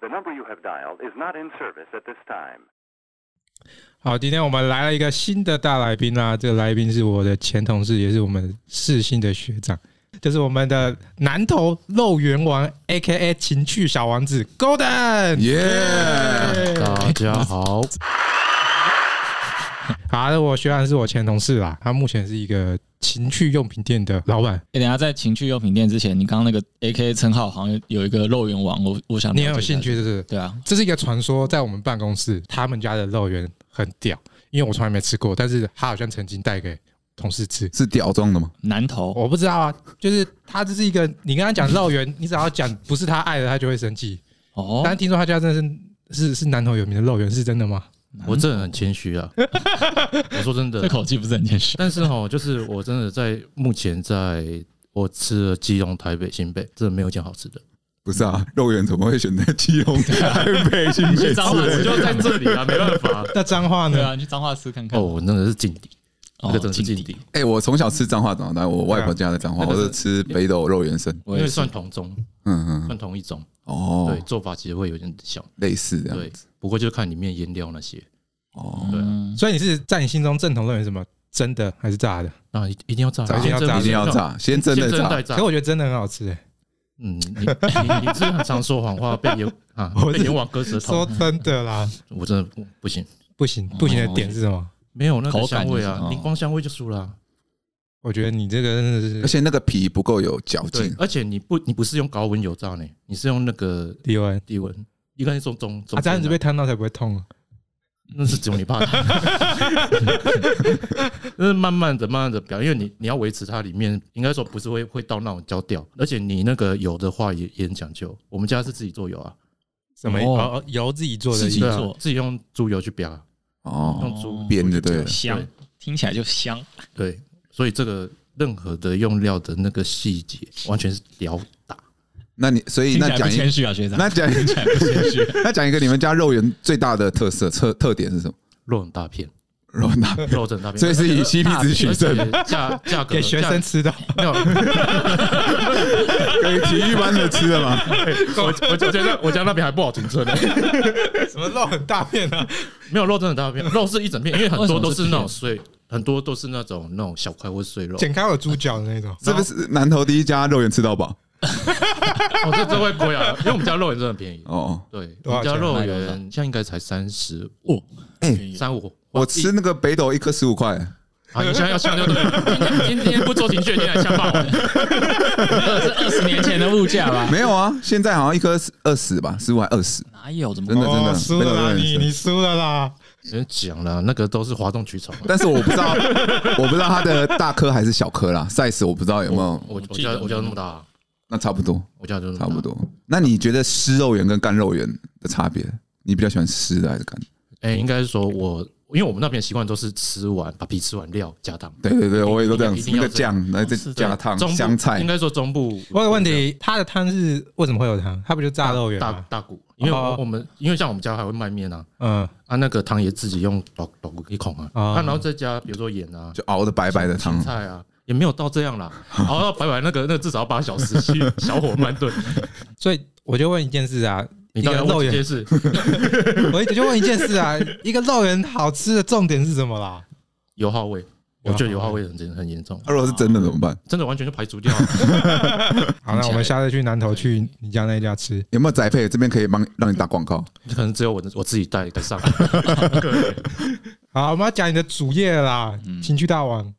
The number you have dialed is not in service at this time. 好，今天我们来了一个新的大来宾啊！这个来宾是我的前同事，也是我们世新的学长，就是我们的南投肉圆王，A.K.A. 情趣小王子 Golden。耶！大家好。好，我学长是我前同事啦，他目前是一个情趣用品店的老板。哎，等下在情趣用品店之前，你刚刚那个 A.K.A. 称号好像有一个肉圆王，我我想你很有兴趣，是不是？对啊，这是一个传说，在我们办公室，他们家的肉圆很屌，因为我从来没吃过，但是他好像曾经带给同事吃，是屌装的吗？南头，我不知道啊，就是他这是一个，你跟他讲肉圆，你只要讲不是他爱的，他就会生气。哦，但是听说他家真的是是是南头有名的肉圆，是真的吗？我真的很谦虚啊！我说真的，这口气不是很谦虚。但是哈，就是我真的在目前在我吃了基隆、台北、新北，真的没有一件好吃的。不是啊，肉圆怎么会选择基隆、台北、新北？彰化只就在这里啊，没办法。那彰化呢？啊，你去彰化吃看看。哦，那个是劲敌，那个真的是劲敌。哎，我从小吃彰化长大，我外婆家的彰化，我是吃北斗肉圆生，因为算同宗，嗯嗯，算同一种。哦，对，做法其实会有点像类似这样。对，不过就看里面腌料那些。哦，对，所以你是在你心中正统认为什么真的还是炸的？啊，一定要炸，一定要炸，一定要炸，先真的炸。可是我觉得真的很好吃诶。嗯，你 你你是很常说谎话，被阎啊，被阎王割舌头。说真的啦，我真的不行，不行，不行的点是什么？没有那个香味啊，你光香味就输了。我觉得你这个真的是，而且那个皮不够有嚼劲，而且你不，你不是用高温油炸呢，你是用那个低温，低温，应该是中中中。啊，这样子被烫到才不会痛啊。那是只有你怕它，那是慢慢的、慢慢的表，因为你你要维持它里面，应该说不是会会到那种焦掉，而且你那个油的话也也很讲究。我们家是自己做油啊，什么油？油自己做的，自己做，自己用猪油去煸哦，用猪煸的对，香，听起来就香。对，所以这个任何的用料的那个细节，完全是屌打。那你所以那讲谦虚啊，学长。那讲一个，那讲一个你们家肉圆最大的特色特特点是什么？肉很大片，肉很大，肉很大片，所以是以 CP 值取胜，价价格给学生吃的，没有，给体育班的吃的嘛？我我我觉得我家那边还不好停车呢。什么肉很大片啊？没有肉真的很大片，肉是一整片，因为很多都是那种碎，很多都是那种那种小块或碎肉，剪开有猪脚的那种，是不是南投第一家肉圆吃到饱？哦，这这会亏啊，因为我们家肉圆真的很便宜哦。对，我们家肉圆现在应该才三十五，哎，三五。我吃那个北斗一颗十五块。啊，你现在要香就对了。今天不做情趣，今天来香霸王。是二十年前的物价吧？没有啊，现在好像一颗二十吧，十五还二十？哪有？怎么真的真的输了？你你输了啦！人讲了，那个都是哗众取宠。但是我不知道，我不知道它的大颗还是小颗啦，size 我不知道有没有。我我家我家那么大。那差不多，我叫就差不多。那你觉得湿肉圆跟干肉圆的差别？你比较喜欢湿的还是干的？哎，应该是说我，因为我们那边习惯都是吃完把皮吃完料加汤。对对对，我也都这样子，一个酱来再加汤，香菜。应该说中部，我有个问题，它的汤是为什么会有汤？它不就炸肉圆大大骨，因为我们因为像我们家还会卖面啊，嗯，啊那个汤也自己用倒倒一孔啊，啊然后再加比如说盐啊，就熬的白白的汤菜啊。也没有到这样啦，熬到白白那个那个至少要八小时去小火慢炖，所以我就问一件事啊，你到底问一件事，我就问一件事啊，一个肉圆好吃的重点是什么啦？油耗味，我觉得油耗味很很严重。那如果是真的怎么办？真的完全就排除掉。好，那我们下次去南头去你家那家吃，有没有宅配？这边可以帮让你打广告，可能只有我我自己带带上。好，我们要讲你的主业啦，情趣大王。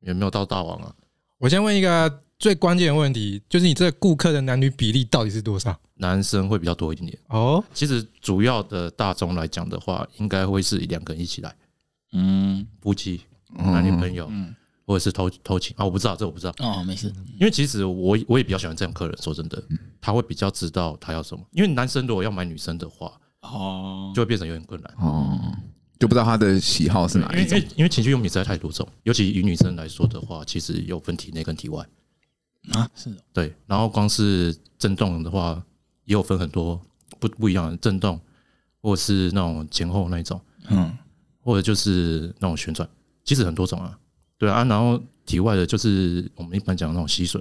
有没有到大王啊？我先问一个最关键的问题，就是你这个顾客的男女比例到底是多少？男生会比较多一点点哦。其实主要的大众来讲的话，应该会是两个人一起来，嗯，夫妻、男女朋友，嗯，或者是偷偷情啊，我不知道，这我不知道哦，没事。因为其实我我也比较喜欢这样客人，说真的，他会比较知道他要什么。因为男生如果要买女生的话，哦，就会变成有点困难哦。就不知道他的喜好是哪一种，因为因为情趣用品实在太多种，尤其以女生来说的话，其实有分体内跟体外啊，是的，对。然后光是震动的话，也有分很多不不一样的震动，或者是那种前后那一种，嗯，或者就是那种旋转，其实很多种啊，对啊。然后体外的就是我们一般讲的那种吸吮，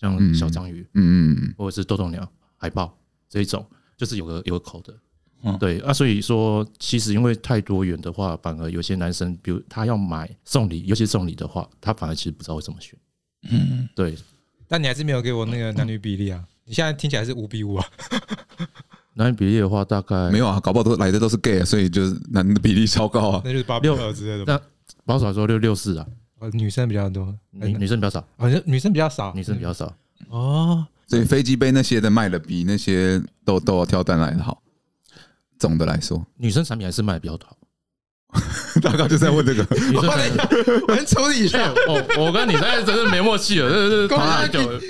像小章鱼，嗯嗯，或者是豆豆鸟、海豹这一种。就是有个有个口的。嗯，对啊，所以说其实因为太多元的话，反而有些男生，比如他要买送礼，尤其送礼的话，他反而其实不知道会怎么选。嗯，对。但你还是没有给我那个男女比例啊？你现在听起来是五比五啊？男女比例的话，大概没有啊，搞不好都来的都是 gay，所以就是男的比例超高啊。那就是八比二之类的。那保守来说六六四啊，女生比较多，女女生比较少，好像女生比较少，女生比较少。哦，所以飞机杯那些的卖的比那些都都要挑单来的好。总的来说，女生产品还是卖的比较好。大概就在问这个。我先处理一下。哦，我跟你现在真是没默契了，这是太久了。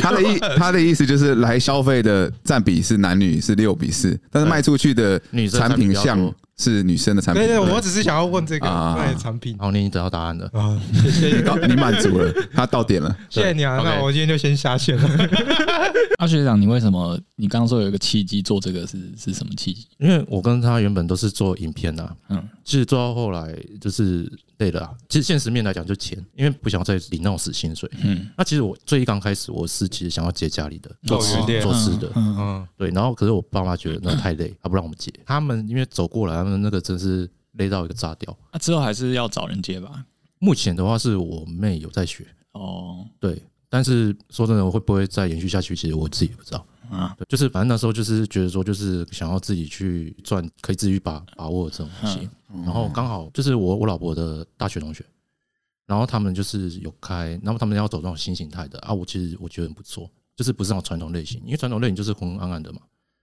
他的意他的意思就是来消费的占比是男女是六比四，但是卖出去的女产品项是女生的产品。对对，我只是想要问这个卖产品。好，你已经得到答案了啊，谢谢你你满足了，他到点了，谢谢你啊。那我今天就先下线了。阿学长，你为什么你刚刚说有一个契机做这个是是什么契机？因为我跟他原本都是做影片的，嗯，其实做到后来就是累了啊。其实现实面来讲就钱，因为不想再领那种死薪水。嗯，那其实我最一刚开始我是其实想要接家里的做吃做吃的，嗯嗯，对。然后可是我爸妈觉得那太累，他不让我们接。他们因为走过来，他们那个真是累到一个炸掉。那之后还是要找人接吧？目前的话是我妹有在学哦，对。但是说真的，我会不会再延续下去？其实我自己也不知道啊。对，就是反正那时候就是觉得说，就是想要自己去赚，可以自己把把握这种东西。然后刚好就是我我老婆的大学同学，然后他们就是有开，然后他们要走这种新形态的啊。我其实我觉得很不错，就是不是那种传统类型，因为传统类型就是昏昏暗暗的嘛。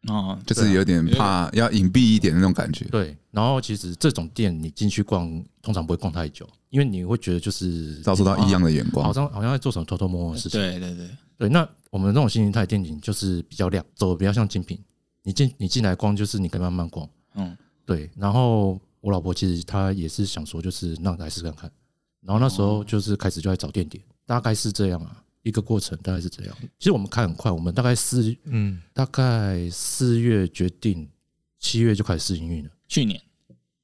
哦，就是有点怕要隐蔽一点那种感觉。对，然后其实这种店你进去逛，通常不会逛太久，因为你会觉得就是遭受到异样的眼光，好像好像在做什么偷偷摸摸的事情。对对对对，那我们这种新形态店景就是比较亮，走的比较像精品。你进你进来逛，就是你可以慢慢逛。嗯，对。然后我老婆其实她也是想说，就是让来试看看。然后那时候就是开始就在找店点，大概是这样啊。一个过程大概是这样。其实我们开很快，我们大概四嗯，大概四月决定，七月就开始试营运了。去年，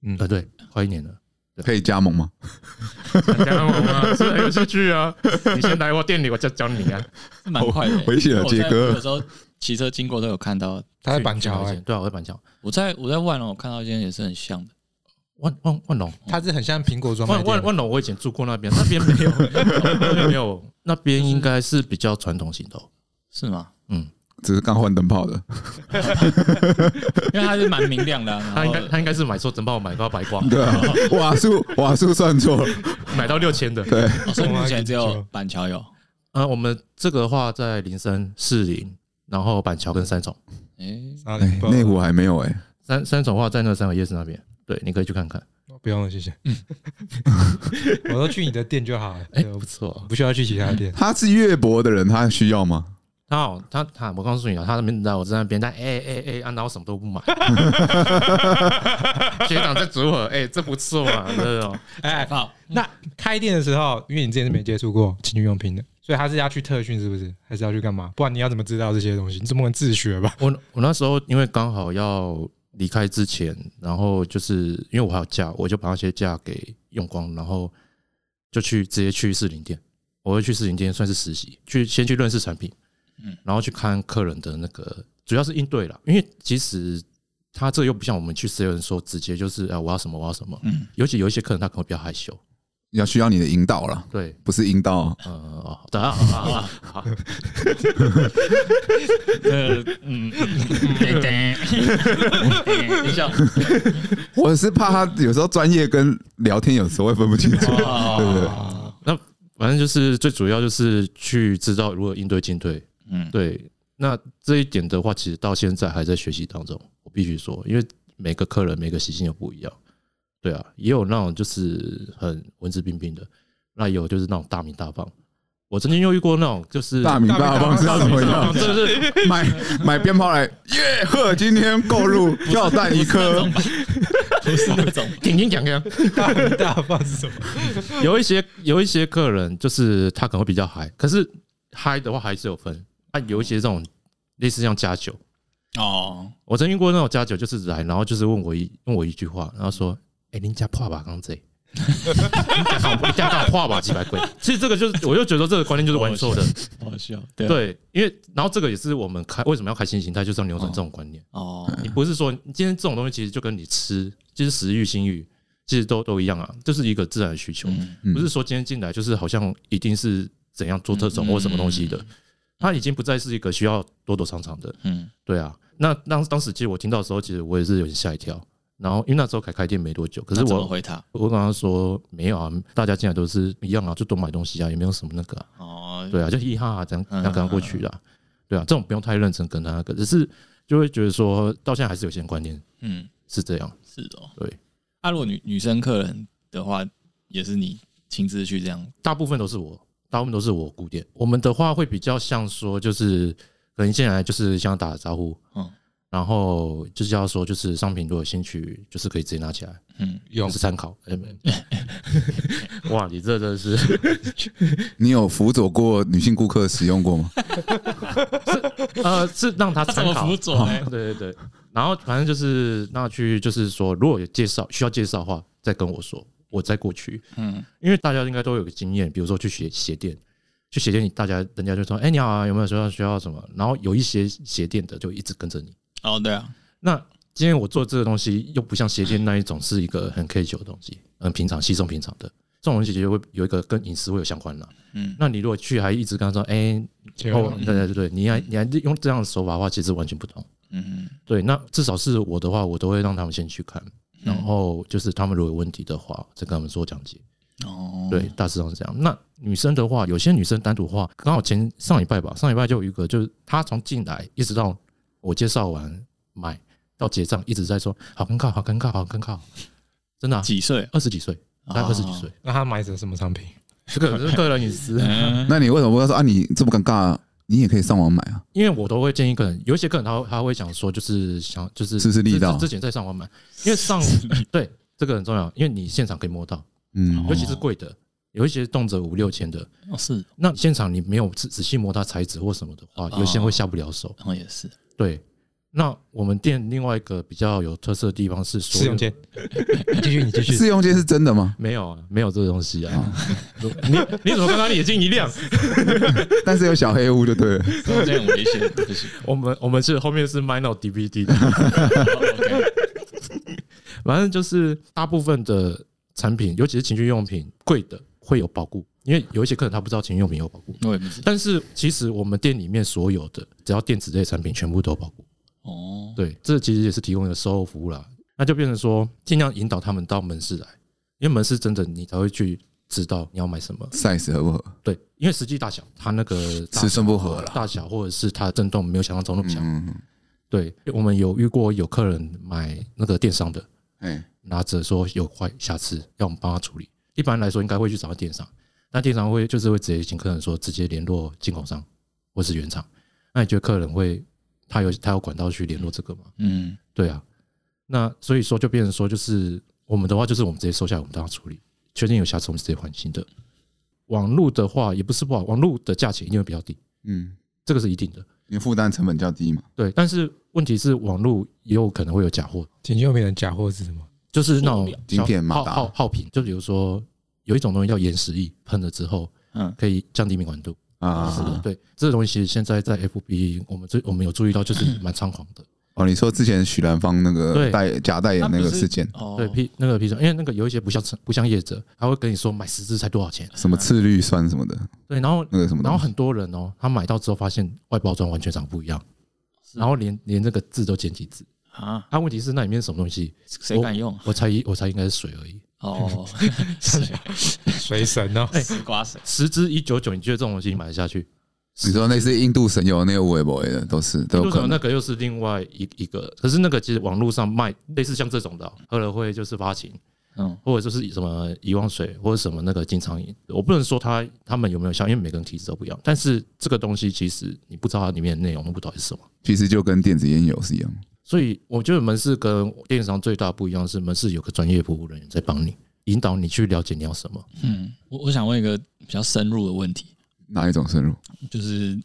嗯，啊对，快一年了。可以加盟吗？加盟啊，是很有兴趣啊。你先来我店里，我教教你啊，蛮快的。危险了，杰哥。有时候骑车经过都有看到。他在板桥哎，对啊，我在板桥。我在我在万隆，我看到一间也是很像的。万万万隆，它是很像苹果装。万万万隆，我以前住过那边，那边没有，没有，那边应该是比较传统型的，是吗？嗯，只是刚换灯泡的，因为它是蛮明亮的。他应该他应该是买错灯泡，买到白光。对啊，瓦数瓦数算错了，买到六千的。对，所以目前只有板桥有。呃，我们这个的话在林森、士林，然后板桥跟三重。哎，内湖还没有哎。三三重的话在那个三个夜市那边。对，你可以去看看。不用了，谢谢。我都去你的店就好了。哎，不错，不需要去其他店。他是越博的人，他需要吗？他好，他他，我告诉你啊，他那边在我在那边，但哎哎哎，然后什么都不买。学长在组合，哎，这不错嘛，这种。哎，好。那开店的时候，因为你之前是没接触过情趣用品的，所以他是要去特训，是不是？还是要去干嘛？不然你要怎么知道这些东西？你怎么能自学吧？我我那时候因为刚好要。离开之前，然后就是因为我还有假，我就把那些假给用光，然后就去直接去四零店。我会去四零店算是实习，去先去认识产品，嗯，然后去看客人的那个，主要是应对了。因为其实他这又不像我们去 sales 说直接就是啊，我要什么我要什么，嗯，尤其有一些客人他可能比较害羞。要需要你的引导了，对，不是引导，呃，哦，等下，好，好，呃，嗯，等一下，我是怕他有时候专业跟聊天有时候会分不清楚，对不对？那反正就是最主要就是去知道如何应对进退，嗯，对。那这一点的话，其实到现在还在学习当中，我必须说，因为每个客人每个习性又不一样。对啊，也有那种就是很文质彬彬的，那有就是那种大名大放。我曾经又遇过那种就是大名大放，知道怎么样？就是买买鞭炮来，耶呵！今天购入 跳弹一颗，不是那种听听讲讲，大名大放是什么？有一些有一些客人就是他可能会比较嗨，可是嗨的话还是有分啊。有一些这种类似像加酒哦，我曾经遇过那种加酒，就是来然后就是问我一问我一句话，然后说。哎，您家破吧刚这，一定要花吧几百块。其实这个就是，我就觉得这个观念就是完错的，好笑。对，对，因为然后这个也是我们开为什么要开新形态，就是要扭转这种观念。哦，你不是说今天这种东西其实就跟你吃，其实食欲、性欲其实都都一样啊，这是一个自然的需求，不是说今天进来就是好像一定是怎样做这种或什么东西的，它已经不再是一个需要躲躲藏藏的。嗯，对啊。那当当时其实我听到的时候，其实我也是有点吓一跳。然后因为那时候才开店没多久，可是我回他，我跟他说没有啊，大家进来都是一样啊，就多买东西啊，也没有什么那个哦，对啊，就嘻哈哈这样这样跟他过去的，对啊，这种不用太认真跟他那个，只是就会觉得说到现在还是有些观念，嗯，是这样，是哦，对。啊，如果女女生客人的话，也是你亲自去这样，大部分都是我，大部分都是我顾店。我们的话会比较像说，就是可能进来就是想打个招呼，嗯。然后就是要说，就是商品如果有兴趣，就是可以直接拿起来，嗯，用是参考。哇，你这真的是，你有辅佐过女性顾客使用过吗？是呃，是让他参考。辅佐，对对对。然后反正就是那去，就是说，如果有介绍需要介绍的话，再跟我说，我再过去。嗯，因为大家应该都有个经验，比如说去鞋鞋店，去鞋店，大家人家就说，哎，你好啊，有没有需要需要什么？然后有一些鞋店的就一直跟着你。哦，对啊，那今天我做这个东西又不像鞋垫那一种是一个很 K 九的东西，很平常、稀松平常的这种东西，就会有一个跟饮食会有相关的。嗯，那你如果去还一直跟他说，哎、欸，哦，对对对，你还你还用这样的手法的话，其实完全不同。嗯，对，那至少是我的话，我都会让他们先去看，然后就是他们如果有问题的话，再跟他们做讲解。哦，对，大致上是这样。那女生的话，有些女生单独的话，刚好前上礼拜吧，上礼拜就有一个，就是她从进来一直到。我介绍完买到结账，一直在说好尴尬，好尴尬，好尴尬，真的、啊、几岁？二十几岁，大概二十几岁。那他买的什么商品？这个是个人隐私。那你为什么不要说啊？你这么尴尬，你也可以上网买啊。因为我都会建议客人，有一些客人他他会想说，就是想就是试试力道，之前在上网买，因为上 对这个很重要，因为你现场可以摸到，嗯，尤其是贵的，有一些动辄五六千的，哦是。那现场你没有仔仔细摸它材质或什么的话，有些人会下不了手。哦也是。对，那我们店另外一个比较有特色的地方是试用间。继续，你继续。试用间是真的吗？没有啊，没有这个东西啊。你你怎么刚刚眼睛一亮？但是有小黑屋就对了。这样很危险，不行。我们我们是后面是卖那种 DVD 的。反正就是大部分的产品，尤其是情趣用品，贵的会有保固。因为有一些客人他不知道情趣用品有保固，但是其实我们店里面所有的只要电子类产品全部都有保固。哦，对，这其实也是提供一个售后服务啦。那就变成说，尽量引导他们到门市来，因为门市真的你才会去知道你要买什么，size 合不合？对，因为实际大小，它那个尺寸不合了，大小或者是它的震动没有想象中那么强。对，我们有遇过有客人买那个电商的，哎，拿着说有坏瑕疵，要我们帮他处理。一般来说，应该会去找电商。那电商会就是会直接请客人说，直接联络进口商或是原厂。那你觉得客人会他有他有管道去联络这个吗？嗯，对啊。那所以说就变成说，就是我们的话，就是我们直接收下来，我们帮他处理，确定有瑕疵，我们直接换新的。网络的话也不是不好，网络的价钱一定会比较低。嗯，这个是一定的，因为负担成本较低嘛。对，但是问题是网络也有可能会有假货。情趣用品的假货是什么？就是那种晶片嘛，耗耗品，就比如说。有一种东西叫延时液，喷了之后，嗯，可以降低敏感度啊。是的，对，这个东西其实现在在 FB，我们这我们有注意到，就是 蛮猖狂的。哦，你说之前许兰芳那个代假代言那个事件，对 P 那个 P 因为那个有一些不像不像业者，他会跟你说买十支才多少钱，什么次氯酸什么的。对，然后那个什么，然后很多人哦，他买到之后发现外包装完全长不一样，然后连连这个字都简体字啊。他问题是那里面什么东西？谁敢用？我猜我猜应该是水而已。哦，水水神哦，哎，刮水，十支一九九，你觉得这种东西买得下去？你说那是印度神油那个微博的，都是印度神油那个又是另外一一个，可是那个其实网络上卖类似像这种的，喝了会就是发情，嗯，或者就是什么遗忘水或者什么那个金苍蝇，我不能说它他们有没有效，因为每个人体质都不一样。但是这个东西其实你不知道它里面的内容，不知道是什么，其实就跟电子烟油是一样。所以我觉得门市跟电商最大不一样是门市有个专业服务人员在帮你。引导你去了解你要什么。嗯，我我想问一个比较深入的问题。哪一种深入？就是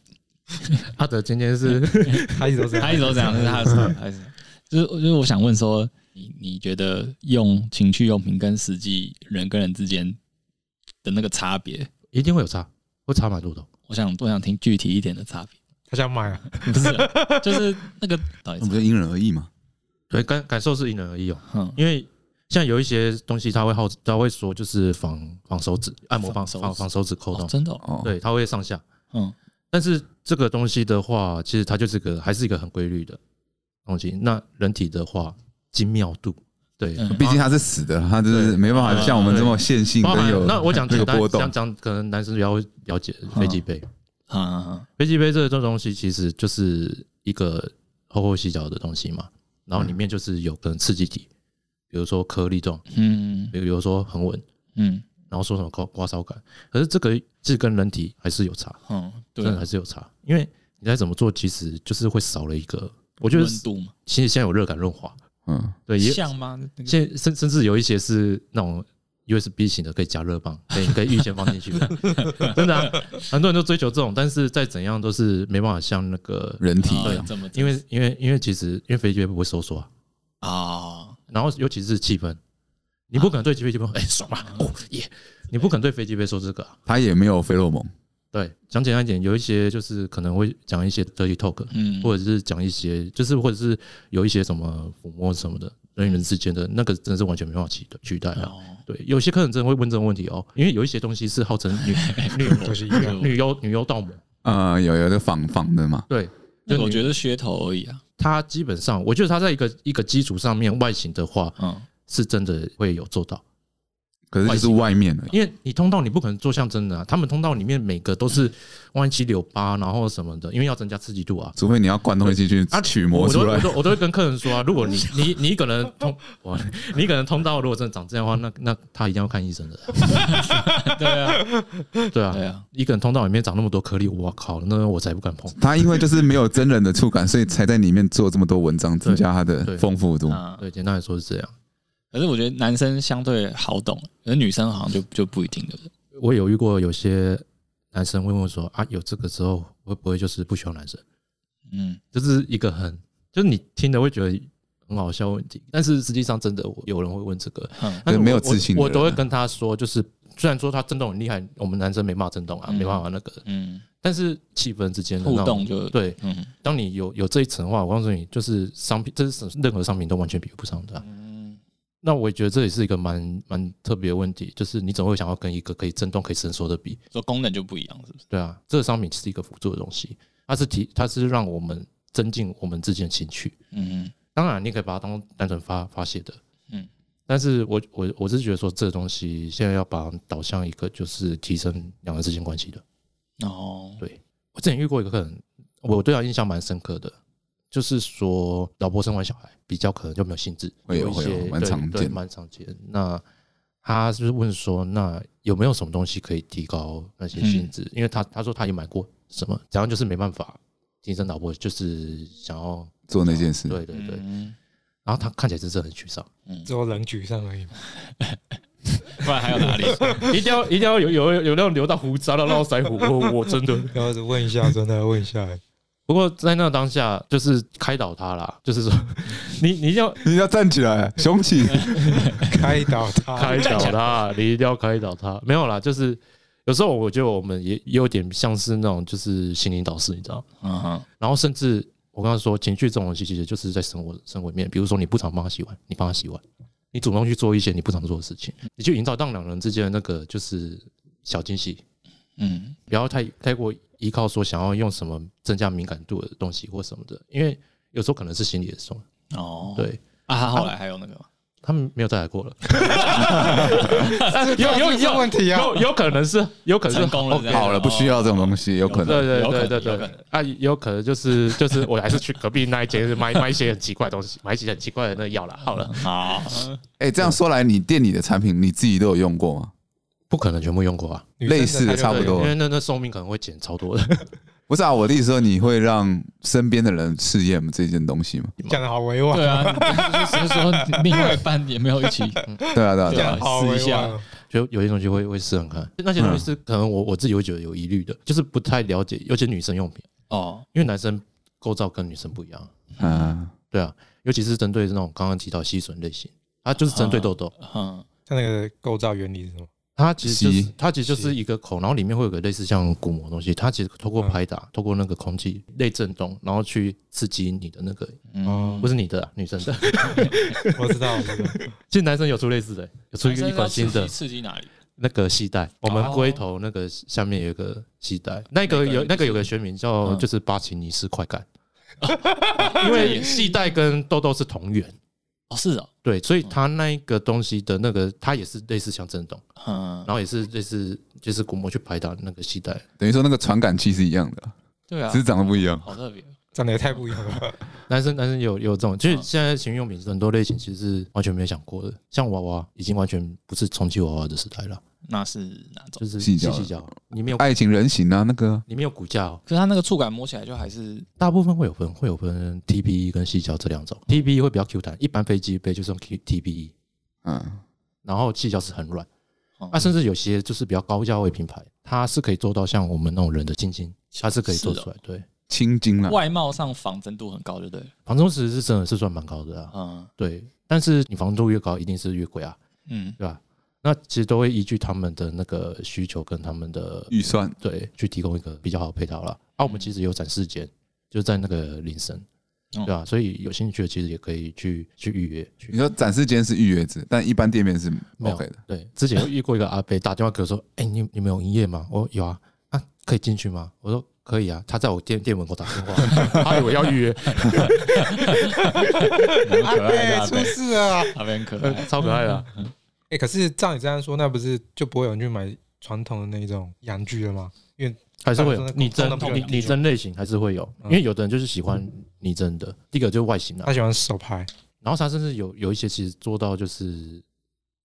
阿德今天是，他一直都这样，他一直都这样，是他的错还是？就是就是我想问说，你你觉得用情趣用品跟实际人跟人之间的那个差别，一定会有差，会差蛮多的。我想我想听具体一点的差别。他想买啊？不是，就是那个，那不就因人而异吗？对，感感受是因人而异哦。嗯，因为像有一些东西，他会耗，他会说就是防防手指按摩，防防防手指扣动，真的哦。对，他会上下。嗯，但是这个东西的话，其实它就是个还是一个很规律的东西。那人体的话，精妙度，对，毕竟它是死的，它就是没办法像我们这么线性跟有那我讲这个波动。讲讲，可能男生比较了解飞机杯。啊，飞机杯这个东西其实就是一个厚厚细小的东西嘛，然后里面就是有可能刺激体，比如说颗粒状，嗯，比如说恒稳，嗯，然后说什么刮刮烧感，可是这个是跟人体还是有差，嗯，对，还是有差，因为你再怎么做，其实就是会少了一个，我觉得温度嘛，其实现在有热感润滑，嗯，对，像吗？现甚甚至有一些是那种。USB 型的可以加热棒，可以可以预先放进去。的，真的、啊，很多人都追求这种，但是再怎样都是没办法像那个人体。一样，因为因为因为其实因为飞机杯不会收缩啊，啊，然后尤其是气氛，你不可能对飞机杯 哎爽啊，哦耶，你不可能对飞机杯说这个，它也没有费洛蒙。对，讲简单一点，有一些就是可能会讲一些 dirty talk，嗯，或者是讲一些就是或者是有一些什么抚摸什么的。人与人之间的那个真的是完全没办法取代取代啊！对，有些客人真的会问这个问题哦，因为有一些东西是号称女 女女优女优盗模啊，有有的仿仿的嘛？对，就我觉得噱头而已啊。它基本上，我觉得它在一个一个基础上面，外形的话，嗯，是真的会有做到。可是就是外面的，因为你通道你不可能做像真的啊，他们通道里面每个都是弯七扭八，然后什么的，因为要增加刺激度啊。除非你要灌东西进去，啊，取模出来。我都我都会跟客人说啊，如果你 你你可能通，你可能通道如果真的长这样的话，那那他一定要看医生的。对啊，对啊，对啊，一个人通道里面长那么多颗粒，我靠，那我才不敢碰。他因为就是没有真人的触感，所以才在里面做这么多文章，增加它的丰富度。对，简单来说是这样。可是我觉得男生相对好懂，而女生好像就就不一定的。我有遇过有些男生会问我说：“啊，有这个之后会不会就是不喜欢男生？”嗯，这是一个很就是你听的会觉得很好笑问题，但是实际上真的有人会问这个，但是没有自信，我都会跟他说，就是虽然说他震动很厉害，我们男生没办法震动啊，没办法那个，嗯，但是气氛之间的互动就对，嗯，当你有有这一层的话，我告诉你，就是商品，这是任何商品都完全比不上的。那我也觉得这也是一个蛮蛮特别的问题，就是你总会想要跟一个可以震动、可以伸缩的比，说功能就不一样，是不是？对啊，这个商品是一个辅助的东西，它是提，它是让我们增进我们之间的情趣。嗯嗯。当然，你可以把它当单纯发发泄的。嗯。但是我我我是觉得说，这个东西现在要把它导向一个就是提升两个人之间关系的。哦。对，我之前遇过一个客人，我对他印象蛮深刻的。就是说，老婆生完小孩比较可能就没有兴致，会有一些蛮常见，蛮常见。那他就是问说，那有没有什么东西可以提高那些兴致？因为他他说他也买过什么，然后就是没办法提升老婆，就是想要做那件事。对对对。然后他看起来真是很沮丧，只有冷沮丧而已嘛。不然还有哪里？一定要一定要有有有那种留到胡子啊，到络腮胡。我我真的 要问一下，真的要问一下。不过在那个当下，就是开导他啦，就是说，你你一定要 你要站起来，雄起，开导他，开导他，你一定要开导他。没有啦，就是有时候我觉得我们也也有点像是那种就是心灵导师，你知道？嗯哼。然后甚至我刚刚说情绪这种东西，其实就是在生活生活里面，比如说你不常帮他洗碗，你帮他洗碗，你主动去做一些你不常做的事情，你去营造让两人之间的那个就是小惊喜。嗯，不要太太过依靠说想要用什么增加敏感度的东西或什么的，因为有时候可能是心理的受哦。对啊，他后来还有那个吗？他们没有再来过了。有有有问题啊？有有可能是有可能是好了，不需要这种东西，有可能。对对对对对，啊，有可能就是 就是我还是去隔壁那一间买买一些很奇怪的东西，买一些很奇怪的那个药了。好了，好。哎，这样说来，你店里的产品你自己都有用过吗？不可能全部用过啊，类似的差不多，因为那那寿命可能会减超多的。不是啊，我的意思说，你会让身边的人试验这件东西吗？讲的好委婉。对啊，就是说另外一半也没有一起。对啊，对啊，对啊，试一下，就有些东西会会试看看。那些东西是可能我我自己会觉得有疑虑的，就是不太了解，尤其女生用品哦，因为男生构造跟女生不一样。嗯，对啊，尤其是针对那种刚刚提到吸吮类型，它就是针对痘痘。嗯，像那个构造原理是什么？它其实就是它其实就是一个口，然后里面会有个类似像鼓膜的东西，它其实透过拍打，透过那个空气内震动，然后去刺激你的那个，嗯，不是你的、啊，女生的。我知道，我知道。其实男生有出类似的，有出一个一款新的，刺激哪里？那个系带，我们龟头那个下面有一个系带，那个有那个有个学名叫就是巴奇尼斯快感，因为系带跟痘痘是同源。哦，是哦，对，所以它那一个东西的那个，它也是类似像震动，嗯，然后也是类似就是鼓膜去拍打那个系带，等于说那个传感器是一样的，对啊，只是长得不一样，好特别，长得也太不一样了。男生男生有有这种，就是现在情趣用品很多类型其实是完全没有想过的，像娃娃已经完全不是充气娃娃的时代了。那是哪种？就是细细胶，你没有爱情人形啊，那个。里面有骨架，可是它那个触感摸起来就还是大部分会有分，会有分 TPE 跟细胶这两种。TPE 会比较 Q 弹，一般飞机杯就是用 TPE，嗯，然后细胶是很软，啊，甚至有些就是比较高价位品牌，它是可以做到像我们那种人的青筋，它是可以做出来，对，青筋啊，外貌上仿真度很高，对不对，仿真度其实是真的是算蛮高的啊，嗯，对，但是你仿真度越高，一定是越贵啊，嗯，对吧？那其实都会依据他们的那个需求跟他们的预算，对，去提供一个比较好的配套了。啊，我们其实有展示间，就在那个林森，对吧？所以有兴趣的其实也可以去去预约。你说展示间是预约制，但一般店面是没有的。对，之前有遇过一个阿伯打电话给我说：“哎，你你们有营业吗？”我说：“有啊。”啊，可以进去吗？我说：“可以啊。”他在我店店门口打电话，他以为要预约。阿伯出事啊，阿伯很可爱，超可爱的。哎，可是照你这样说，那不是就不会有人去买传统的那种洋具了吗？因为还是会有拟真，拟拟真类型还是会有，因为有的人就是喜欢拟真的。第一个就是外形啊，他喜欢手拍，然后他甚至有有一些其实做到就是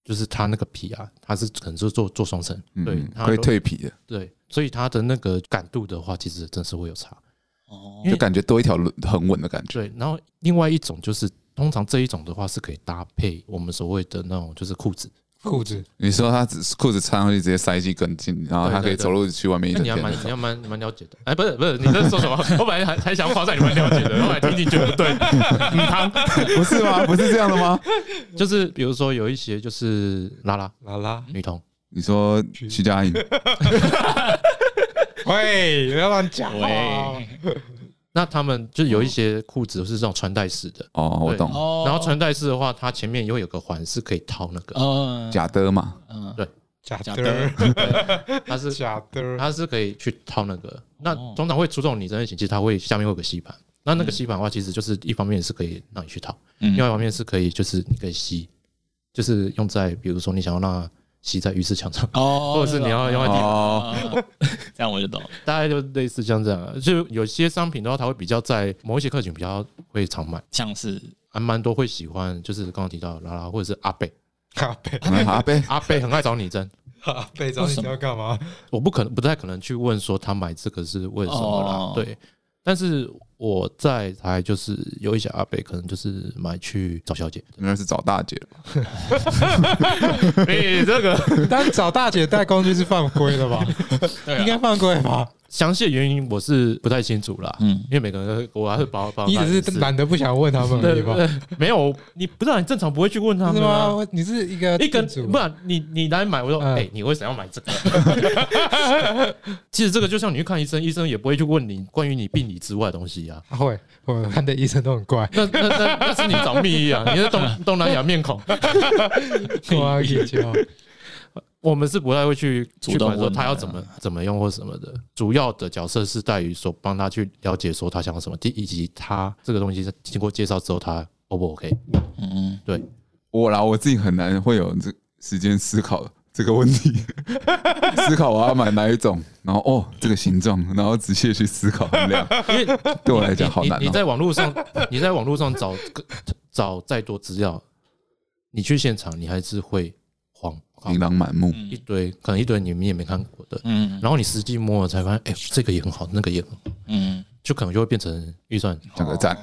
就是他那个皮啊，他是可能是做做双层，对，可以蜕皮的，对，所以他的那个感度的话，其实真是会有差，哦，就感觉多一条很稳的感觉。对，然后另外一种就是。通常这一种的话是可以搭配我们所谓的那种就是裤子，裤子。你说他只是裤子穿上去直接塞进更近，然后他可以走路去外面。那你要蛮你要蛮蛮了解的。哎，不是不是，你在说什么？我本来还还想夸赞你蛮了解的，后来听听觉得不对。嗯，不是吗？不是这样的吗？就是比如说有一些就是拉拉拉拉女童，你说徐佳莹？喂，不要乱讲喂。那他们就有一些裤子是这种穿戴式的。哦，我懂。然后穿戴式的话，它前面也会有个环是可以套那个。假的嘛？嗯，对，假的，它是 假的，它是可以去套那个。那通常会出这种拟真类型，其实它会下面会有个吸盘。那那个吸盘的话，其实就是一方面是可以让你去套，另外一方面是可以就是你可以吸，就是用在比如说你想要让。吸在浴室墙上，哦，或者是你要用在地哦，这样我就懂，大概就类似像这样，就有些商品的话，它会比较在某一些客群比较会常买，像是还蛮多会喜欢，就是刚刚提到拉拉或者是阿贝，阿贝，阿贝，阿贝很爱找你争，阿贝找你要干嘛？我不可能不太可能去问说他买这个是为什么啦，对。但是我在台就是有一些阿北，可能就是买去找小姐，应该是找大姐了。你这个，但找大姐带工具是犯规的吧？应该犯规吧？详细的原因我是不太清楚啦，嗯，因为每个人我还是保保。你只是懒得不想问他们而已吧？没有，你不是很正常不会去问他们吗？你是一个一个，不然你你来买，我说，哎，你为什么要买这个？其实这个就像你去看医生，医生也不会去问你关于你病理之外的东西啊。会，我看的医生都很怪。那那那那是你找秘医啊？你是东 东南亚面孔。我们是不太会去去管说他要怎么怎么用或什么的，主要的角色是在于说帮他去了解说他想要什么，第以及他这个东西是经过介绍之后他 O 不 OK？嗯，对我啦，我自己很难会有这时间思考这个问题，思考我要买哪一种，然后哦这个形状，然后仔细去思考衡量，因为对我来讲好难。你在网络上你在网络上找找再多资料，你去现场你还是会慌。琳琅满目，一堆可能一堆你们也没看过的，嗯，然后你实际摸了才发现，哎，这个也很好，那个也很好，嗯，就可能就会变成预算。价格战，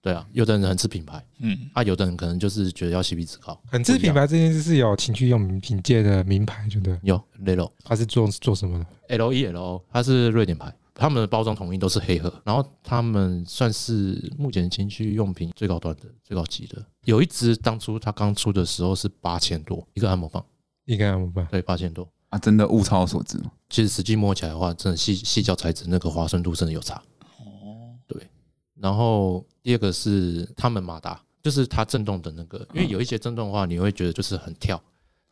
对啊，有的人很吃品牌，嗯，啊，有的人可能就是觉得要 CP 值高，很吃品牌这件事是有情趣用品界的名牌，对不对。有 Lelo，它是做做什么的？L E L O，他是瑞典牌，他们的包装统一都是黑盒，然后他们算是目前情趣用品最高端的、最高级的。有一支当初它刚出的时候是八千多一个按摩棒，一个按摩棒，对，八千多啊，真的物超所值吗？其实实际摸起来的话，真的细细胶材质那个滑顺度真的有差。哦，对。然后第二个是他们马达，就是它震动的那个，因为有一些震动的话，你会觉得就是很跳，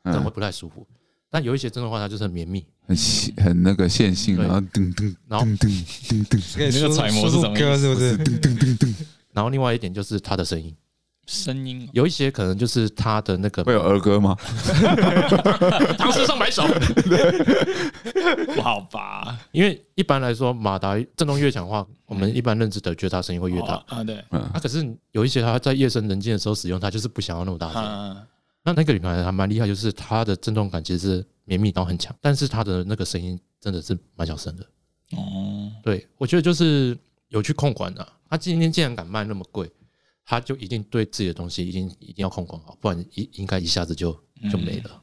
可能会不太舒服。但有一些震动的话，它就是很绵密，很细，很那个线性，然后噔噔，然后噔噔噔噔，那个揣摩是什么意思？是不是？噔噔噔噔。然后另外一点就是它的声音，声音有一些可能就是它的那个会有儿歌吗？唐诗上百首，不好吧？因为一般来说，马达震动越强的话，我们一般认知的觉得它声音会越大啊。对，啊，可是有一些它在夜深人静的时候使用，它就是不想要那么大声。那那个品牌还蛮厉害，就是它的震动感其实是绵密然后很强，但是它的那个声音真的是蛮小声的。哦，对，我觉得就是有去控管的。他今天竟然敢卖那么贵，他就一定对自己的东西一定一定要控管好，不然一应该一下子就就没了。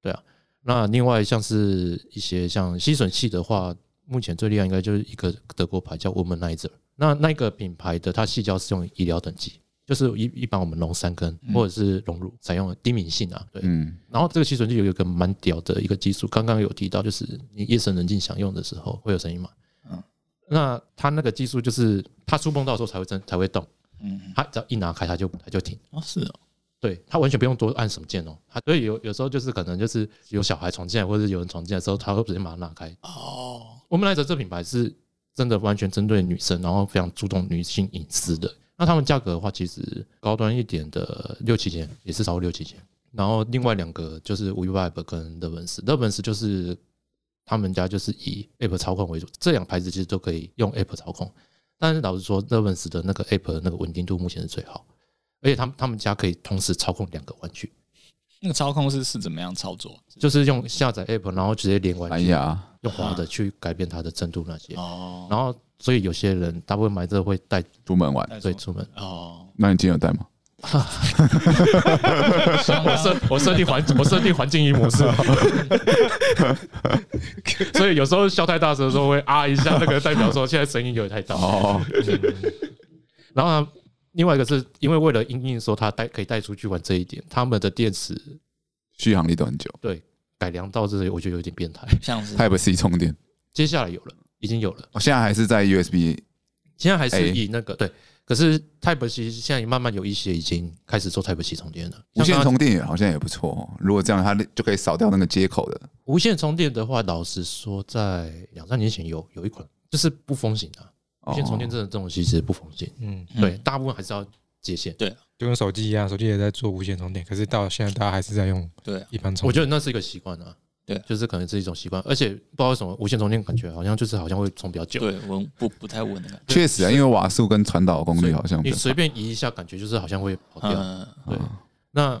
对啊，那另外像是一些像吸吮器的话，目前最厉害应该就是一个德国牌叫 Womanizer。那那个品牌的它细胶是用医疗等级。就是一一般我们隆三根或者是隆乳采用的低敏性啊，对，嗯，然后这个吸吮器有一个蛮屌的一个技术，刚刚有提到，就是你夜深人静想用的时候会有声音嘛，嗯，那它那个技术就是它触碰到的时候才会震才会动，嗯，它只要一拿开它就它就停，哦是哦，对，它完全不用多按什么键哦，它所以有有时候就是可能就是有小孩闯进来或者有人闯进来的时候，它会直接把它拿开。哦，我们来者这品牌是真的完全针对女生，然后非常注重女性隐私的。那他们价格的话，其实高端一点的六七千，也是超过六七千。然后另外两个就是 WeVibe 跟乐本斯，乐本斯就是他们家就是以 App 操控为主，这两牌子其实都可以用 App 操控。但是老实说，，Levens 的那个 App 的那个稳定度目前是最好，而且他们他们家可以同时操控两个玩具。那个操控是是怎么样操作？就是用下载 App，然后直接连玩具，哎，用滑的去改变它的震度那些。哦，然后。所以有些人大部分买这个会带出门玩，对，出门哦。那你今天有带吗？我设我设定环我设定环境音模式，所以有时候笑太大声的时候会啊一下，那个代表说现在声音有点太大。哦。然后呢，另外一个是因为为了因应说它带可以带出去玩这一点，他们的电池续航力都很久，对，改良到这里我觉得有点变态，像是。Type C 充电，接下来有了。已经有了，我现在还是在 USB，现在还是以那个对，可是 Type C 现在慢慢有一些已经开始做 Type C 充电了。无线充电也好像也不错哦，如果这样，它就可以扫掉那个接口的。无线充电的话，老实说，在两三年前有有一款就是不封型的无线充电，这种东西其实不封型。嗯，对，大部分还是要接线。对，就跟手机一样，手机也在做无线充电，可是到现在大家还是在用对一般充电。我觉得那是一个习惯啊。对，就是可能是一种习惯，而且不知道为什么无线充电感觉好像就是好像会充比较久，对，稳不不太稳的感觉。确实啊，因为瓦数跟传导功率好像你随便移一下，感觉就是好像会跑掉。对，那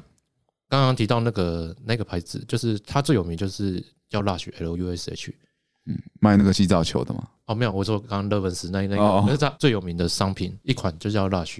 刚刚提到那个那个牌子，就是它最有名就是叫 Lush L U S H，嗯，卖那个洗澡球的吗？哦，没有，我说刚刚乐文斯那那个，那是它最有名的商品，一款就叫 Lush。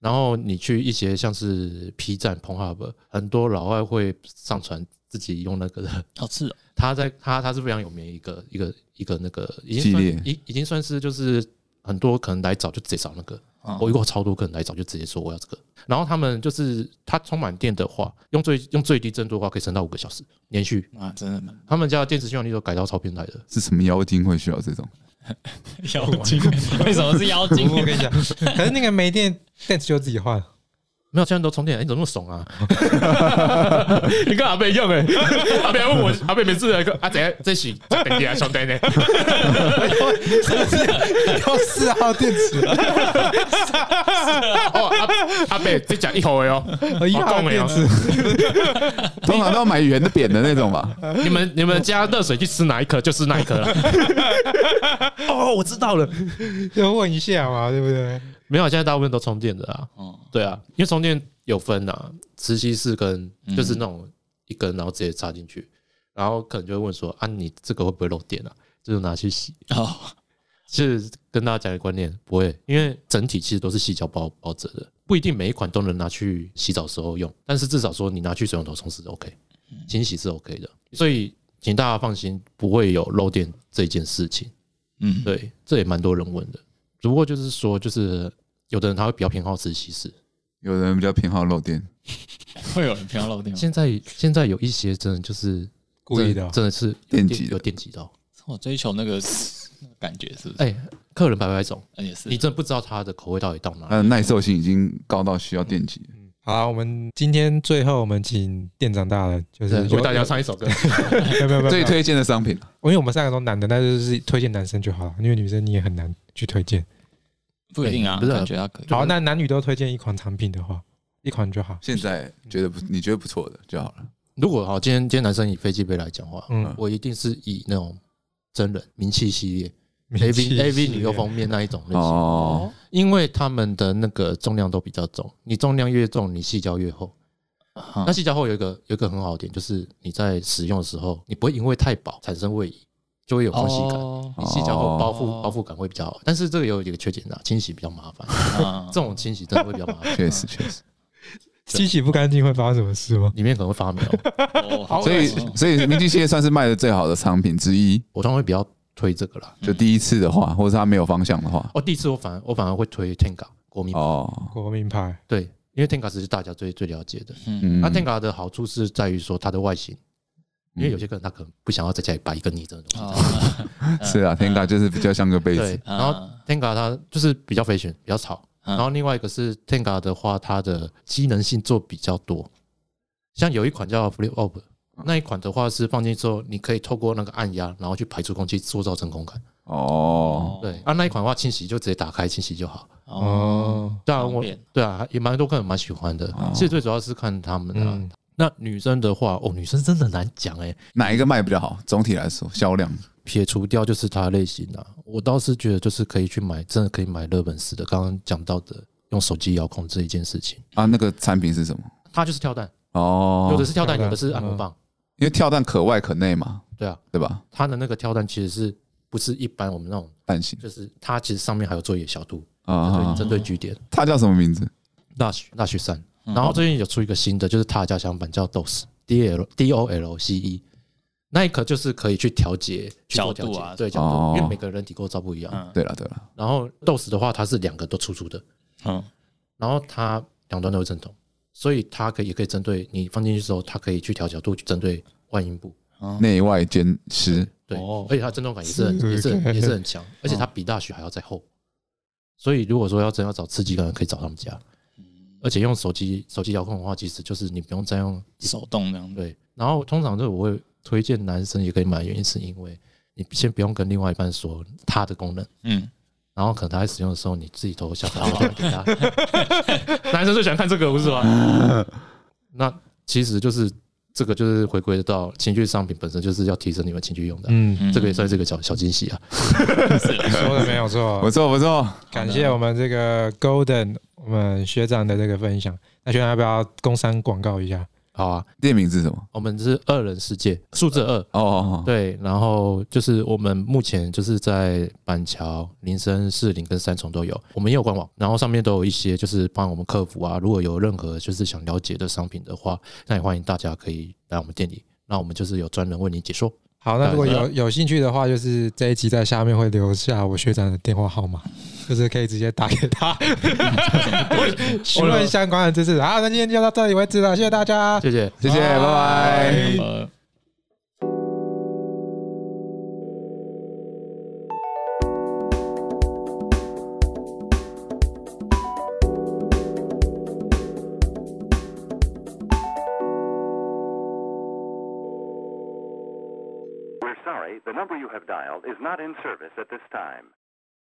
然后你去一些像是 P 站、Pornhub，很多老外会上传。自己用那个的，好吃。他在他他是非常有名一个一个一个那个已经算已已经算是就是很多可能来找就直接找那个。我遇过超多客人来找就直接说我要这个。然后他们就是他充满电的话，用最用最低震度的话可以撑到五个小时连续啊，真的。他们家的电池续航力都改到超变态的。是什么妖精会需要这种？妖精？为什么是妖精？我跟你讲，可是那个没电电池就自己换。没有，现在都充电，你怎么那么怂啊？你跟阿伯用哎，阿伯问我，阿贝每次来个阿仔在洗电池啊，充电呢？要四号电池哦，阿阿伯再讲一口哦，一号电池，通常都要买圆的、扁的那种吧？你们你们加热水去吃哪一颗就是哪一颗了。哦，我知道了，要问一下嘛，对不对？没有，现在大部分都充电的啊。哦，对啊，因为充电有分啊，磁吸式跟就是那种一根，然后直接插进去，然后可能就会问说啊，你这个会不会漏电啊？就是拿去洗。哦，其实跟大家讲个观念，不会，因为整体其实都是矽胶包包着的，不一定每一款都能拿去洗澡时候用，但是至少说你拿去水龙头冲是 OK，清洗是 OK 的，所以请大家放心，不会有漏电这件事情。嗯，对，这也蛮多人问的。只不过就是说，就是有的人他会比较偏好吃西式，有人比较偏好漏电，会有人偏好漏电吗？现在现在有一些真的就是故意的哦真的是电击的有电击到。我追求那个 那个感觉是不是？哎，客人百百种，哎也是你真的不知道他的口味到底到哪里。它的耐受性已经高到需要电击。好啊，我们今天最后我们请店长大人，就是对为大家唱一首歌。没有没有没有，最推荐的商品，因为我们三个都男的，那就是推荐男生就好了，因为女生你也很难去推荐。不一定啊，不是啊感觉他可以。好，那男女都推荐一款产品的话，一款就好。现在觉得不，你觉得不错的就好了。如果好，今天今天男生以飞机杯来讲话，嗯我一定是以那种真人名气系列名 A 气 V A V 女优封面那一种类型，哦，因为他们的那个重量都比较重，你重量越重，你细胶越厚。啊那细胶厚有一个有一个很好的点，就是你在使用的时候，你不会因为太薄产生位移，就会有空隙感。哦你洗脚后包覆哦包覆感会比较好，但是这个有一个缺点啊，清洗比较麻烦。啊这种清洗真的会比较麻烦，确实确实。清洗不干净会发生什么事吗？里面可能会发霉哦。哦好所以所以明基系列算是卖的最好的商品之一。我通常会比较推这个啦。就第一次的话，或者是他没有方向的话，哦，第一次我反而我反而会推 Tenga 国民牌，哦，国民牌，对，因为 Tenga 是大家最最了解的。嗯，那 Tenga 的好处是在于说它的外形，因为有些客人他可能不想要在家里摆一个你这种东西。哦 是啊，Tenga 就是比较像个杯子，，对然后 Tenga 它就是比较 fashion，比较潮。嗯然后另外一个是 Tenga 的话，它的机能性做比较多，像有一款叫 Flip Up，那一款的话是放进去之后，你可以透过那个按压，然后去排出空气，塑造真空感。哦，对，啊，那一款的话清洗就直接打开清洗就好。哦，对啊，我对啊，也蛮多客人蛮喜欢的。其实最主要是看他们啊嗯。那女生的话，哦，女生真的难讲哎。哪一个卖比较好？总体来说，销量撇除掉就是它的类型啊，我倒是觉得就是可以去买，真的可以买乐本式的。刚刚讲到的用手机遥控这一件事情，啊，那个产品是什么？它就是跳蛋，哦，有的是跳蛋，有的是按摩棒。因为跳蛋可外可内嘛，对啊，对吧？它的那个跳蛋其实是不是一般我们那种，蛋形就是它其实上面还有做一个小度，啊，针对据点它叫什么名字？大雪大雪山。嗯然后最近有出一个新的，就是它加强版叫 DOS D L D O L C E，那一颗就是可以去调节去做调节角度啊。对角哦。度，因为每个人体构造不一样。嗯。对了对了，然后 DOS 的话，它是两个都粗粗的，嗯。然后它两端都会震动，所以它可以也可以针对你放进去之后，它可以去调角度去针对外阴部。内外兼施，对，哦。而且它震动感也是很也是很也是很强，而且它比大雪还要再厚。所以如果说要真要找刺激感，可以找他们家。而且用手机手机遥控的话，其实就是你不用再用手动那样，对。然后通常就我会推荐男生也可以买，原因是因为你先不用跟另外一半说它的功能，嗯，然后可能他在使用的时候，你自己偷下单给他。男生最喜欢看这个，不是吗？那其实就是这个，就是回归到情趣商品本身，就是要提升你们情趣用的。嗯，这个也算是一个小小惊喜啊。说的没有错不，错不错，感谢我们这个 Golden 我们学长的这个分享。那学长要不要工商广告一下？好啊，店名是什么？我们是二人世界，数字二。哦哦，对，然后就是我们目前就是在板桥、林森、士林跟三重都有，我们也有官网，然后上面都有一些就是帮我们客服啊，如果有任何就是想了解的商品的话，那也欢迎大家可以来我们店里，那我们就是有专人为你解说。好，那如果有有兴趣的话，就是这一集在下面会留下我学长的电话号码，就是可以直接打给他询问相关的知识。好，那今天就到这里为止了，谢谢大家，谢谢。谢谢，拜拜。呃。We're sorry, the number you have dialed is not in service at this time.